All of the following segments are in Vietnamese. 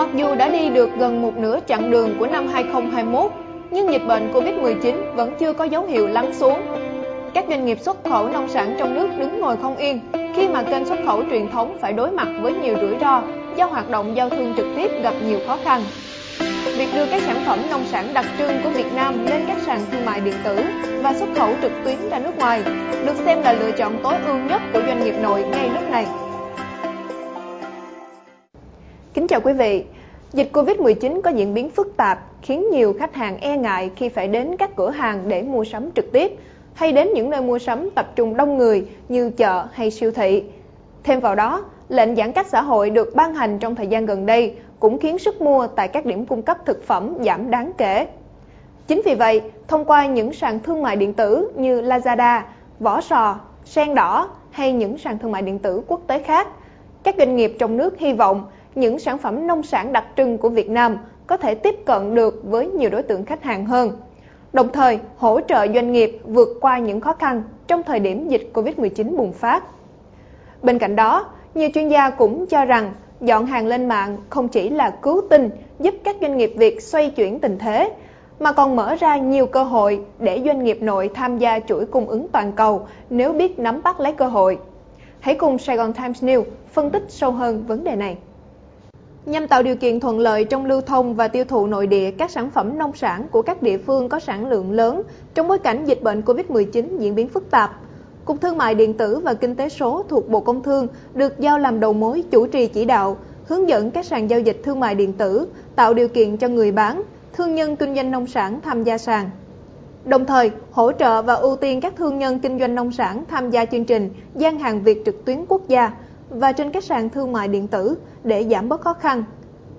Mặc dù đã đi được gần một nửa chặng đường của năm 2021, nhưng dịch bệnh Covid-19 vẫn chưa có dấu hiệu lắng xuống. Các doanh nghiệp xuất khẩu nông sản trong nước đứng ngồi không yên khi mà kênh xuất khẩu truyền thống phải đối mặt với nhiều rủi ro do hoạt động giao thương trực tiếp gặp nhiều khó khăn. Việc đưa các sản phẩm nông sản đặc trưng của Việt Nam lên các sàn thương mại điện tử và xuất khẩu trực tuyến ra nước ngoài được xem là lựa chọn tối ưu nhất của doanh nghiệp nội ngay lúc này. Kính chào quý vị. Dịch Covid-19 có diễn biến phức tạp khiến nhiều khách hàng e ngại khi phải đến các cửa hàng để mua sắm trực tiếp hay đến những nơi mua sắm tập trung đông người như chợ hay siêu thị. Thêm vào đó, lệnh giãn cách xã hội được ban hành trong thời gian gần đây cũng khiến sức mua tại các điểm cung cấp thực phẩm giảm đáng kể. Chính vì vậy, thông qua những sàn thương mại điện tử như Lazada, Vỏ Sò, Sen Đỏ hay những sàn thương mại điện tử quốc tế khác, các doanh nghiệp trong nước hy vọng những sản phẩm nông sản đặc trưng của Việt Nam có thể tiếp cận được với nhiều đối tượng khách hàng hơn. Đồng thời, hỗ trợ doanh nghiệp vượt qua những khó khăn trong thời điểm dịch Covid-19 bùng phát. Bên cạnh đó, nhiều chuyên gia cũng cho rằng dọn hàng lên mạng không chỉ là cứu tinh giúp các doanh nghiệp Việt xoay chuyển tình thế, mà còn mở ra nhiều cơ hội để doanh nghiệp nội tham gia chuỗi cung ứng toàn cầu nếu biết nắm bắt lấy cơ hội. Hãy cùng Sài Gòn Times News phân tích sâu hơn vấn đề này. Nhằm tạo điều kiện thuận lợi trong lưu thông và tiêu thụ nội địa các sản phẩm nông sản của các địa phương có sản lượng lớn trong bối cảnh dịch bệnh Covid-19 diễn biến phức tạp, Cục Thương mại Điện tử và Kinh tế số thuộc Bộ Công Thương được giao làm đầu mối chủ trì chỉ đạo, hướng dẫn các sàn giao dịch thương mại điện tử, tạo điều kiện cho người bán, thương nhân kinh doanh nông sản tham gia sàn. Đồng thời, hỗ trợ và ưu tiên các thương nhân kinh doanh nông sản tham gia chương trình gian hàng Việt trực tuyến quốc gia và trên các sàn thương mại điện tử để giảm bớt khó khăn.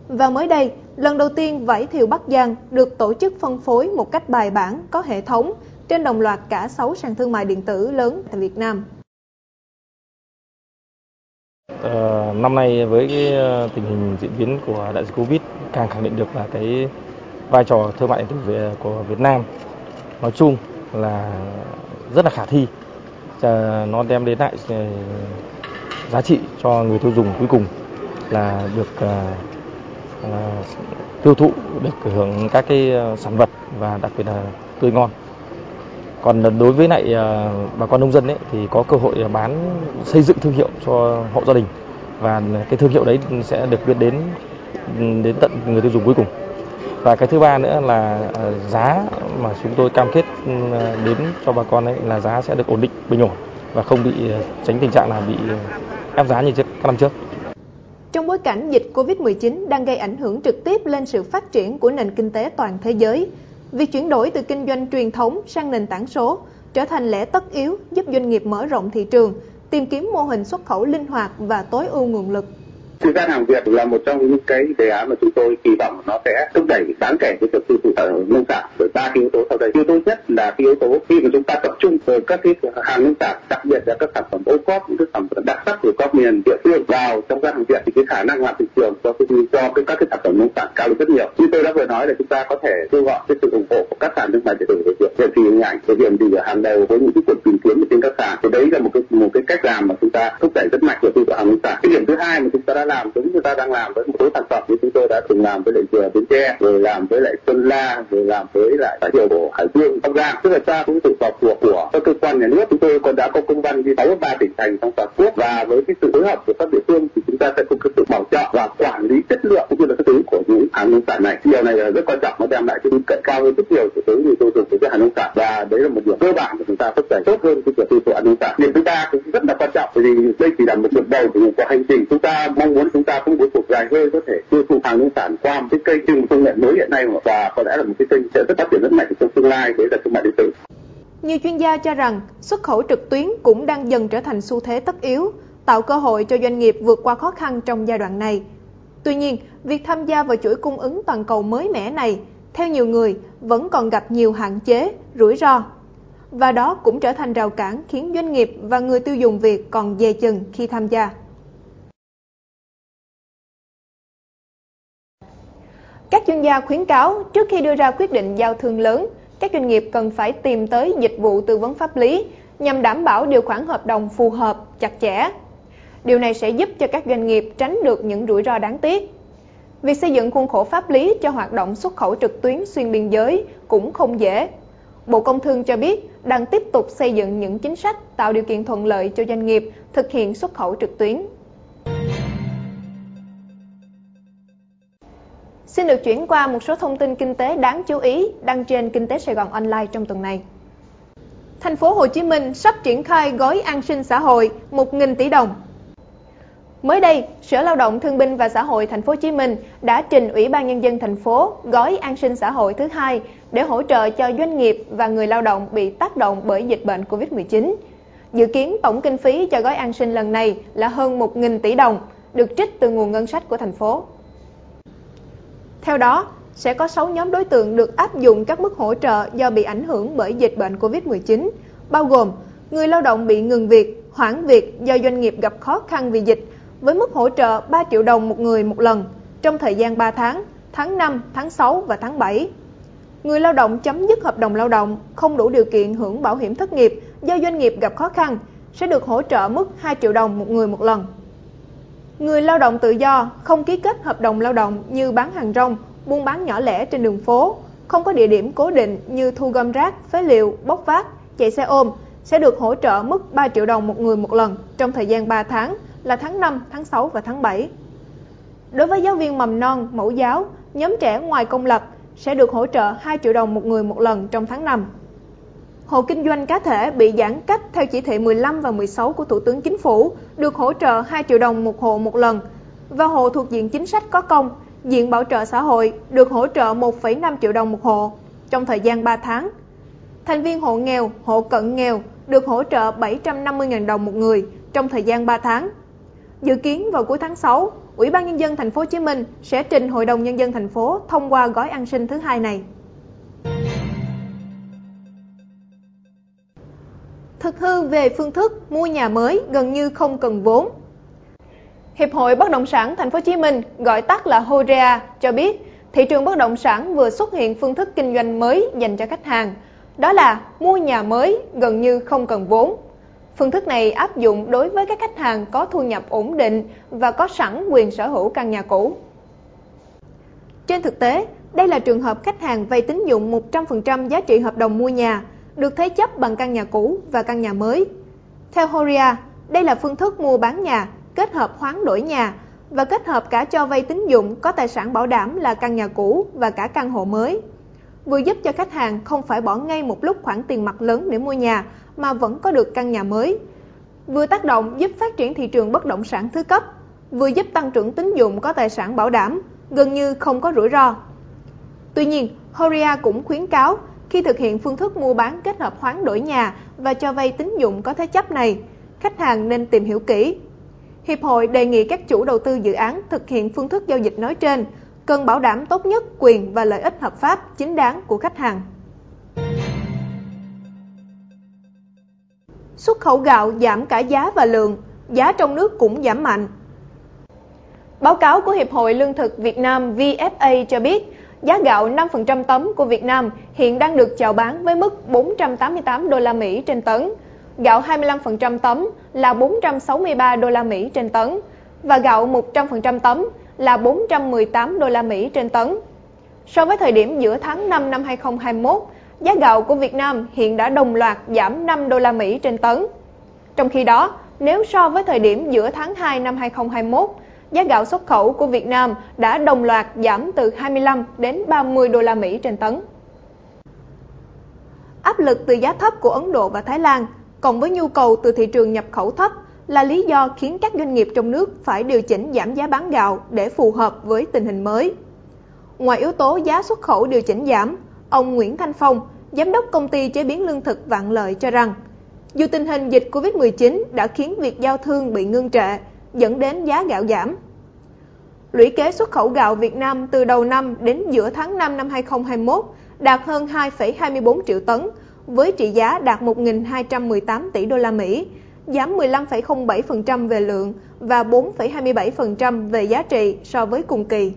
Và mới đây, lần đầu tiên vải thiều Bắc Giang được tổ chức phân phối một cách bài bản, có hệ thống trên đồng loạt cả 6 sàn thương mại điện tử lớn tại Việt Nam. À, năm nay với cái ờ, tình hình diễn biến của đại dịch Covid càng khẳng định được là cái vai trò thương mại điện tử của Việt Nam nói chung là rất là khả thi. Nó đem đến lại ờ, giá trị cho người tiêu dùng cuối cùng là được ờ, ờ, tiêu thụ, được hưởng các cái ờ, sản vật và đặc biệt là tươi ngon còn đối với lại bà con nông dân ấy thì có cơ hội bán, xây dựng thương hiệu cho hộ gia đình và cái thương hiệu đấy sẽ được biết đến đến tận người tiêu dùng cuối cùng và cái thứ ba nữa là giá mà chúng tôi cam kết ừ, đến cho bà con ấy là giá sẽ được ổn định bình ổn và không bị tránh tình trạng là bị ép giá như trước, các năm trước. Trong bối cảnh dịch Covid-19 đang gây ảnh hưởng trực tiếp lên sự phát triển của nền kinh tế toàn thế giới, việc chuyển đổi từ kinh doanh truyền thống sang nền tảng số trở thành lẽ tất yếu giúp doanh nghiệp mở rộng thị trường, tìm kiếm mô hình xuất khẩu linh hoạt và tối ưu nguồn lực. Thực gian hàng Việt là một trong những cái đề án mà chúng tôi kỳ vọng nó sẽ thúc đẩy đáng kể cái việc tiêu thụ nông sản bởi ba cái yếu tố sau đây. Yếu tố nhất là cái yếu tố khi mà chúng ta tập trung vào các cái hàng nông sản, đặc biệt là các sản phẩm ô cóp, những cái sản phẩm đặc sắc của các miền địa phương vào trong gian hàng Việt thì cái khả năng làm thị trường cho cái cho cái các cái sản phẩm nông sản cao lên rất nhiều. Như tôi đã vừa nói là chúng ta có thể kêu gọi cái sự ủng hộ của các sàn thương mại điện tử về việc về thị hình ảnh, về hiện gì ở hàng đầu với những cái cuộc tìm kiếm trên các sàn. Thì đấy là một cái một cái cách làm mà chúng ta thúc đẩy rất mạnh của tiêu thụ hàng nông sản. Cái điểm thứ hai mà chúng ta đã làm đúng như ta đang làm với một số sản phẩm như chúng tôi đã từng làm với lại dừa bến tre, rồi làm với lại sơn la, rồi làm với lại các thiều của hải dương, bắc giang. Tức là ta cũng sự vào cuộc của các cơ quan nhà nước. Chúng tôi còn đã có công văn đi 63 tỉnh thành trong toàn quốc. Và với cái sự phối hợp của các địa phương thì chúng ta sẽ có cái sự bảo trợ và quản lý chất lượng cũng như là cái thứ của những hàng nông sản này. Điều này là rất quan trọng, nó đem lại cái tin cao hơn rất nhiều đối với người tiêu dùng của cái hàng nông sản là một điều cơ bản để chúng ta thúc đẩy tốt hơn cái việc tiêu thụ an nông sản điểm thứ ba cũng rất là quan trọng vì đây chỉ là một bước đầu của hành trình chúng ta mong muốn chúng ta cũng có cuộc dài hơi có thể tiêu thụ hàng nông sản qua một cái kênh nhưng công nghệ mới hiện nay và có lẽ là một cái kênh sẽ rất phát triển rất mạnh trong tương lai đấy là thương mại điện tử. Nhiều chuyên gia cho rằng xuất khẩu trực tuyến cũng đang dần trở thành xu thế tất yếu, tạo cơ hội cho doanh nghiệp vượt qua khó khăn trong giai đoạn này. Tuy nhiên, việc tham gia vào chuỗi cung ứng toàn cầu mới mẻ này, theo nhiều người, vẫn còn gặp nhiều hạn chế, rủi ro. Và đó cũng trở thành rào cản khiến doanh nghiệp và người tiêu dùng Việt còn dè chừng khi tham gia. Các chuyên gia khuyến cáo trước khi đưa ra quyết định giao thương lớn, các doanh nghiệp cần phải tìm tới dịch vụ tư vấn pháp lý nhằm đảm bảo điều khoản hợp đồng phù hợp, chặt chẽ. Điều này sẽ giúp cho các doanh nghiệp tránh được những rủi ro đáng tiếc. Việc xây dựng khuôn khổ pháp lý cho hoạt động xuất khẩu trực tuyến xuyên biên giới cũng không dễ. Bộ Công Thương cho biết đang tiếp tục xây dựng những chính sách tạo điều kiện thuận lợi cho doanh nghiệp thực hiện xuất khẩu trực tuyến. Xin được chuyển qua một số thông tin kinh tế đáng chú ý đăng trên Kinh tế Sài Gòn Online trong tuần này. Thành phố Hồ Chí Minh sắp triển khai gói an sinh xã hội 1.000 tỷ đồng. Mới đây, Sở Lao động Thương binh và Xã hội Thành phố Hồ Chí Minh đã trình Ủy ban nhân dân thành phố gói an sinh xã hội thứ hai để hỗ trợ cho doanh nghiệp và người lao động bị tác động bởi dịch bệnh Covid-19. Dự kiến tổng kinh phí cho gói an sinh lần này là hơn 1.000 tỷ đồng, được trích từ nguồn ngân sách của thành phố. Theo đó, sẽ có 6 nhóm đối tượng được áp dụng các mức hỗ trợ do bị ảnh hưởng bởi dịch bệnh COVID-19, bao gồm người lao động bị ngừng việc, hoãn việc do doanh nghiệp gặp khó khăn vì dịch, với mức hỗ trợ 3 triệu đồng một người một lần trong thời gian 3 tháng, tháng 5, tháng 6 và tháng 7. Người lao động chấm dứt hợp đồng lao động không đủ điều kiện hưởng bảo hiểm thất nghiệp do doanh nghiệp gặp khó khăn sẽ được hỗ trợ mức 2 triệu đồng một người một lần. Người lao động tự do không ký kết hợp đồng lao động như bán hàng rong, buôn bán nhỏ lẻ trên đường phố, không có địa điểm cố định như thu gom rác, phế liệu, bốc vác, chạy xe ôm sẽ được hỗ trợ mức 3 triệu đồng một người một lần trong thời gian 3 tháng là tháng 5, tháng 6 và tháng 7. Đối với giáo viên mầm non, mẫu giáo, nhóm trẻ ngoài công lập sẽ được hỗ trợ 2 triệu đồng một người một lần trong tháng 5. Hộ kinh doanh cá thể bị giãn cách theo chỉ thị 15 và 16 của Thủ tướng Chính phủ được hỗ trợ 2 triệu đồng một hộ một lần và hộ thuộc diện chính sách có công, diện bảo trợ xã hội được hỗ trợ 1,5 triệu đồng một hộ trong thời gian 3 tháng. Thành viên hộ nghèo, hộ cận nghèo được hỗ trợ 750.000 đồng một người trong thời gian 3 tháng. Dự kiến vào cuối tháng 6, Ủy ban nhân dân thành phố Hồ Chí Minh sẽ trình Hội đồng nhân dân thành phố thông qua gói an sinh thứ hai này. Thực hư về phương thức mua nhà mới gần như không cần vốn. Hiệp hội Bất động sản Thành phố Hồ Chí Minh, gọi tắt là HOREA, cho biết thị trường bất động sản vừa xuất hiện phương thức kinh doanh mới dành cho khách hàng, đó là mua nhà mới gần như không cần vốn. Phương thức này áp dụng đối với các khách hàng có thu nhập ổn định và có sẵn quyền sở hữu căn nhà cũ. Trên thực tế, đây là trường hợp khách hàng vay tín dụng 100% giá trị hợp đồng mua nhà được thế chấp bằng căn nhà cũ và căn nhà mới. Theo Horia, đây là phương thức mua bán nhà, kết hợp hoán đổi nhà và kết hợp cả cho vay tín dụng có tài sản bảo đảm là căn nhà cũ và cả căn hộ mới. Vừa giúp cho khách hàng không phải bỏ ngay một lúc khoản tiền mặt lớn để mua nhà mà vẫn có được căn nhà mới. Vừa tác động giúp phát triển thị trường bất động sản thứ cấp, vừa giúp tăng trưởng tín dụng có tài sản bảo đảm, gần như không có rủi ro. Tuy nhiên, Horia cũng khuyến cáo khi thực hiện phương thức mua bán kết hợp hoán đổi nhà và cho vay tín dụng có thế chấp này, khách hàng nên tìm hiểu kỹ. Hiệp hội đề nghị các chủ đầu tư dự án thực hiện phương thức giao dịch nói trên, cần bảo đảm tốt nhất quyền và lợi ích hợp pháp chính đáng của khách hàng. Xuất khẩu gạo giảm cả giá và lượng, giá trong nước cũng giảm mạnh. Báo cáo của Hiệp hội Lương thực Việt Nam VFA cho biết, giá gạo 5% tấm của Việt Nam hiện đang được chào bán với mức 488 đô la Mỹ trên tấn, gạo 25% tấm là 463 đô la Mỹ trên tấn và gạo 100% tấm là 418 đô la Mỹ trên tấn. So với thời điểm giữa tháng 5 năm 2021, giá gạo của Việt Nam hiện đã đồng loạt giảm 5 đô la Mỹ trên tấn. Trong khi đó, nếu so với thời điểm giữa tháng 2 năm 2021, giá gạo xuất khẩu của Việt Nam đã đồng loạt giảm từ 25 đến 30 đô la Mỹ trên tấn. Áp lực từ giá thấp của Ấn Độ và Thái Lan cộng với nhu cầu từ thị trường nhập khẩu thấp là lý do khiến các doanh nghiệp trong nước phải điều chỉnh giảm giá bán gạo để phù hợp với tình hình mới. Ngoài yếu tố giá xuất khẩu điều chỉnh giảm, ông Nguyễn Thanh Phong, giám đốc công ty chế biến lương thực Vạn Lợi cho rằng, dù tình hình dịch Covid-19 đã khiến việc giao thương bị ngưng trệ, dẫn đến giá gạo giảm. Lũy kế xuất khẩu gạo Việt Nam từ đầu năm đến giữa tháng 5 năm 2021 đạt hơn 2,24 triệu tấn, với trị giá đạt 1.218 tỷ đô la Mỹ, giảm 15,07% về lượng và 4,27% về giá trị so với cùng kỳ.